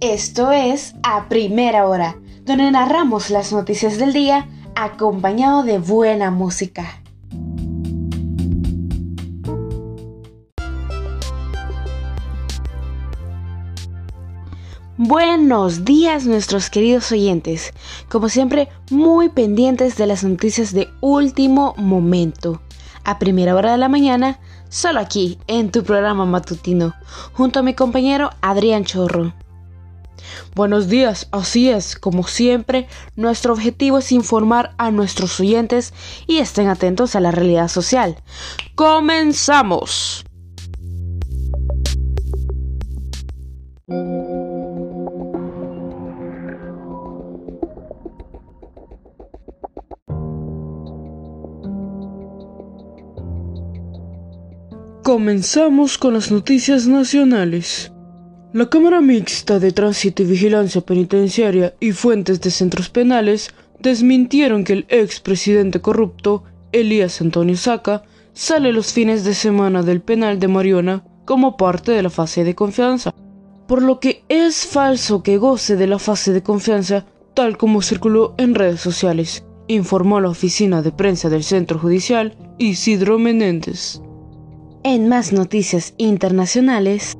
Esto es A Primera Hora, donde narramos las noticias del día acompañado de buena música. Buenos días nuestros queridos oyentes, como siempre muy pendientes de las noticias de último momento. A primera hora de la mañana, solo aquí, en tu programa matutino, junto a mi compañero Adrián Chorro. Buenos días, así es, como siempre, nuestro objetivo es informar a nuestros oyentes y estén atentos a la realidad social. ¡Comenzamos! Comenzamos con las noticias nacionales. La Cámara Mixta de Tránsito y Vigilancia Penitenciaria y fuentes de centros penales desmintieron que el expresidente corrupto, Elías Antonio Saca, sale los fines de semana del penal de Mariona como parte de la fase de confianza, por lo que es falso que goce de la fase de confianza tal como circuló en redes sociales, informó la oficina de prensa del Centro Judicial Isidro Menéndez. En más noticias internacionales,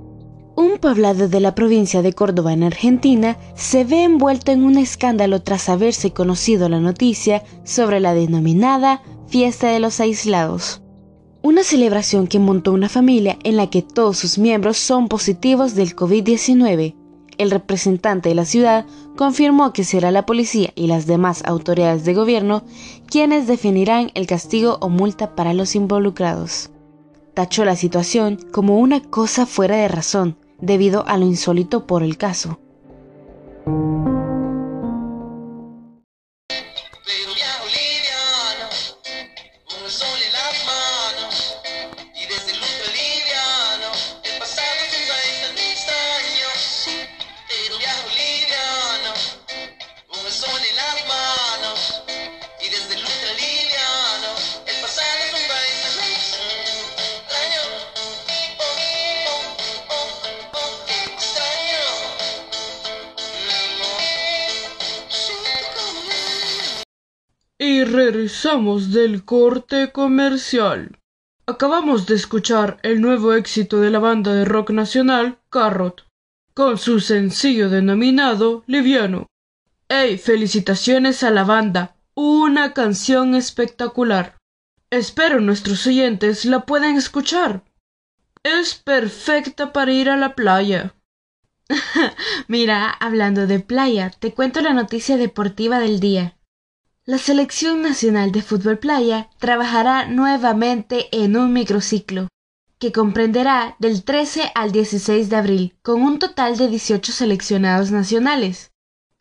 un poblado de la provincia de Córdoba en Argentina se ve envuelto en un escándalo tras haberse conocido la noticia sobre la denominada Fiesta de los Aislados. Una celebración que montó una familia en la que todos sus miembros son positivos del COVID-19. El representante de la ciudad confirmó que será la policía y las demás autoridades de gobierno quienes definirán el castigo o multa para los involucrados tachó la situación como una cosa fuera de razón, debido a lo insólito por el caso. Y regresamos del corte comercial. Acabamos de escuchar el nuevo éxito de la banda de rock nacional, Carrot, con su sencillo denominado Liviano. ¡Hey! Felicitaciones a la banda. Una canción espectacular. Espero nuestros oyentes la puedan escuchar. Es perfecta para ir a la playa. Mira, hablando de playa, te cuento la noticia deportiva del día. La Selección Nacional de Fútbol Playa trabajará nuevamente en un microciclo, que comprenderá del 13 al 16 de abril, con un total de 18 seleccionados nacionales.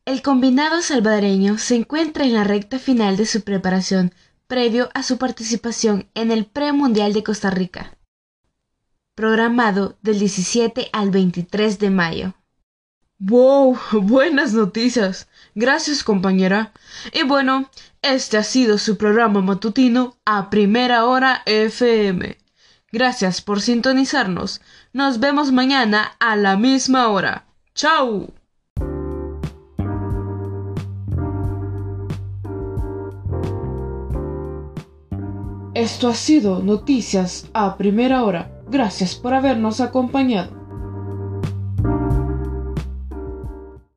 El combinado salvadoreño se encuentra en la recta final de su preparación previo a su participación en el Premundial de Costa Rica, programado del 17 al 23 de mayo. ¡Wow! Buenas noticias. Gracias compañera. Y bueno, este ha sido su programa matutino a primera hora FM. Gracias por sintonizarnos. Nos vemos mañana a la misma hora. ¡Chao! Esto ha sido Noticias a primera hora. Gracias por habernos acompañado.